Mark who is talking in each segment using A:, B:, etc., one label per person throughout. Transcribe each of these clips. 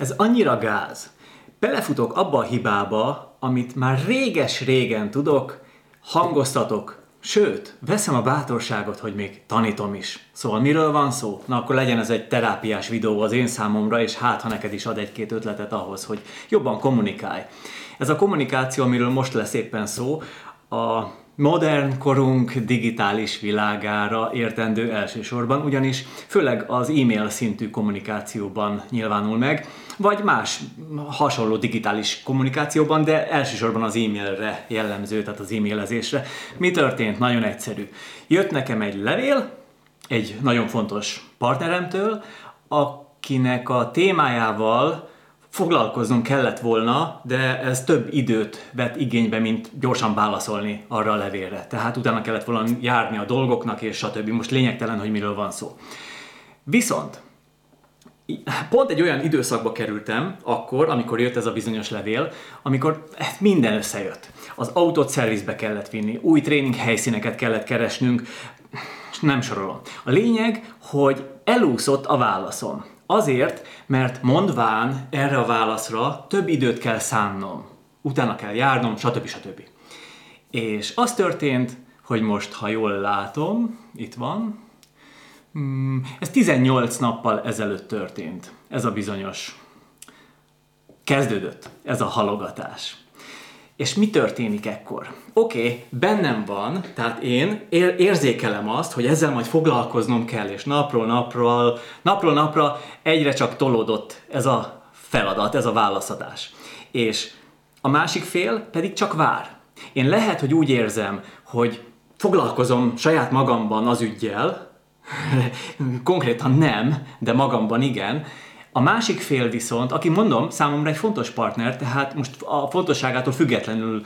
A: Ez annyira gáz. Belefutok abba a hibába, amit már réges-régen tudok, hangoztatok, Sőt, veszem a bátorságot, hogy még tanítom is. Szóval miről van szó? Na akkor legyen ez egy terápiás videó az én számomra, és hát ha neked is ad egy-két ötletet ahhoz, hogy jobban kommunikálj. Ez a kommunikáció, amiről most lesz éppen szó, a modern korunk digitális világára értendő elsősorban, ugyanis főleg az e-mail szintű kommunikációban nyilvánul meg, vagy más hasonló digitális kommunikációban, de elsősorban az e-mailre jellemző, tehát az e-mailezésre. Mi történt? Nagyon egyszerű. Jött nekem egy levél, egy nagyon fontos partneremtől, akinek a témájával foglalkoznom kellett volna, de ez több időt vett igénybe, mint gyorsan válaszolni arra a levélre. Tehát utána kellett volna járni a dolgoknak, és stb. Most lényegtelen, hogy miről van szó. Viszont pont egy olyan időszakba kerültem akkor, amikor jött ez a bizonyos levél, amikor minden összejött. Az autót szervizbe kellett vinni, új tréning helyszíneket kellett keresnünk, nem sorolom. A lényeg, hogy elúszott a válaszom. Azért, mert mondván erre a válaszra több időt kell szánnom, utána kell járnom, stb. stb. És az történt, hogy most, ha jól látom, itt van, hmm, ez 18 nappal ezelőtt történt, ez a bizonyos kezdődött, ez a halogatás. És mi történik ekkor? Oké, okay, bennem van, tehát én érzékelem azt, hogy ezzel majd foglalkoznom kell, és napról napról, napról napra egyre csak tolódott ez a feladat, ez a válaszadás. És a másik fél pedig csak vár. Én lehet, hogy úgy érzem, hogy foglalkozom saját magamban az ügyjel, konkrétan nem, de magamban igen, a másik fél viszont, aki mondom, számomra egy fontos partner, tehát most a fontosságától függetlenül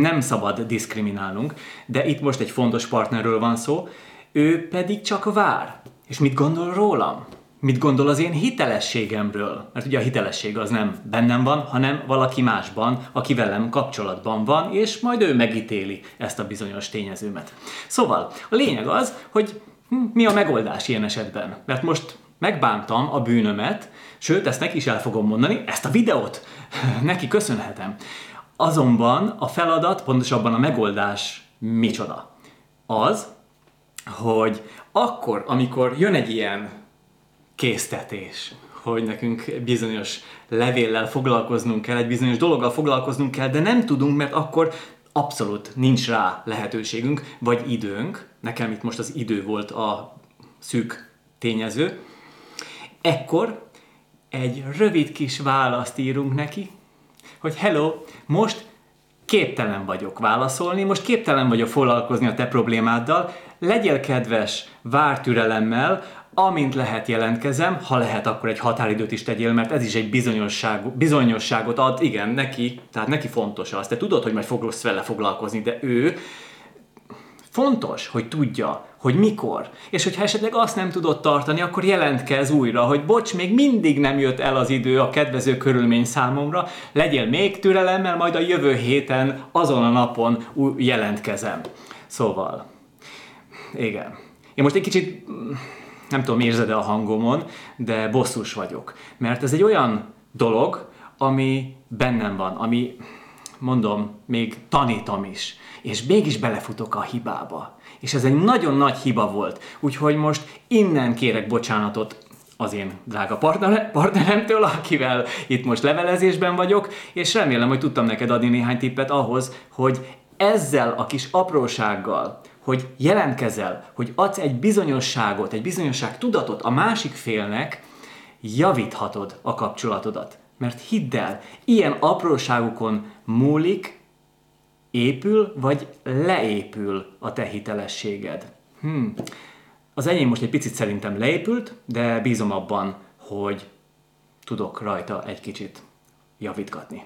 A: nem szabad diszkriminálnunk, de itt most egy fontos partnerről van szó, ő pedig csak vár. És mit gondol rólam? Mit gondol az én hitelességemről? Mert ugye a hitelesség az nem bennem van, hanem valaki másban, aki velem kapcsolatban van, és majd ő megítéli ezt a bizonyos tényezőmet. Szóval a lényeg az, hogy hm, mi a megoldás ilyen esetben? Mert most megbántam a bűnömet, sőt, ezt neki is el fogom mondani, ezt a videót neki köszönhetem. Azonban a feladat, pontosabban a megoldás micsoda? Az, hogy akkor, amikor jön egy ilyen késztetés, hogy nekünk bizonyos levéllel foglalkoznunk kell, egy bizonyos dologgal foglalkoznunk kell, de nem tudunk, mert akkor abszolút nincs rá lehetőségünk, vagy időnk. Nekem itt most az idő volt a szűk tényező. Ekkor egy rövid kis választ írunk neki, hogy hello, most képtelen vagyok válaszolni, most képtelen vagyok foglalkozni a te problémáddal, legyél kedves, vár türelemmel, amint lehet jelentkezem, ha lehet, akkor egy határidőt is tegyél, mert ez is egy bizonyosság, bizonyosságot ad, igen, neki, tehát neki fontos az. Te tudod, hogy majd fogsz vele foglalkozni, de ő fontos, hogy tudja, hogy mikor. És hogyha esetleg azt nem tudod tartani, akkor jelentkez újra, hogy bocs, még mindig nem jött el az idő a kedvező körülmény számomra, legyél még türelemmel, majd a jövő héten, azon a napon jelentkezem. Szóval, igen. Én most egy kicsit, nem tudom, érzed-e a hangomon, de bosszus vagyok. Mert ez egy olyan dolog, ami bennem van, ami, mondom, még tanítom is. És mégis belefutok a hibába. És ez egy nagyon nagy hiba volt. Úgyhogy most innen kérek bocsánatot az én drága partneremtől, akivel itt most levelezésben vagyok, és remélem, hogy tudtam neked adni néhány tippet ahhoz, hogy ezzel a kis aprósággal, hogy jelentkezel, hogy adsz egy bizonyosságot, egy bizonyosság tudatot a másik félnek, javíthatod a kapcsolatodat. Mert hidd el, ilyen apróságokon múlik épül vagy leépül a te hitelességed? Hmm. Az enyém most egy picit szerintem leépült, de bízom abban, hogy tudok rajta egy kicsit javítgatni.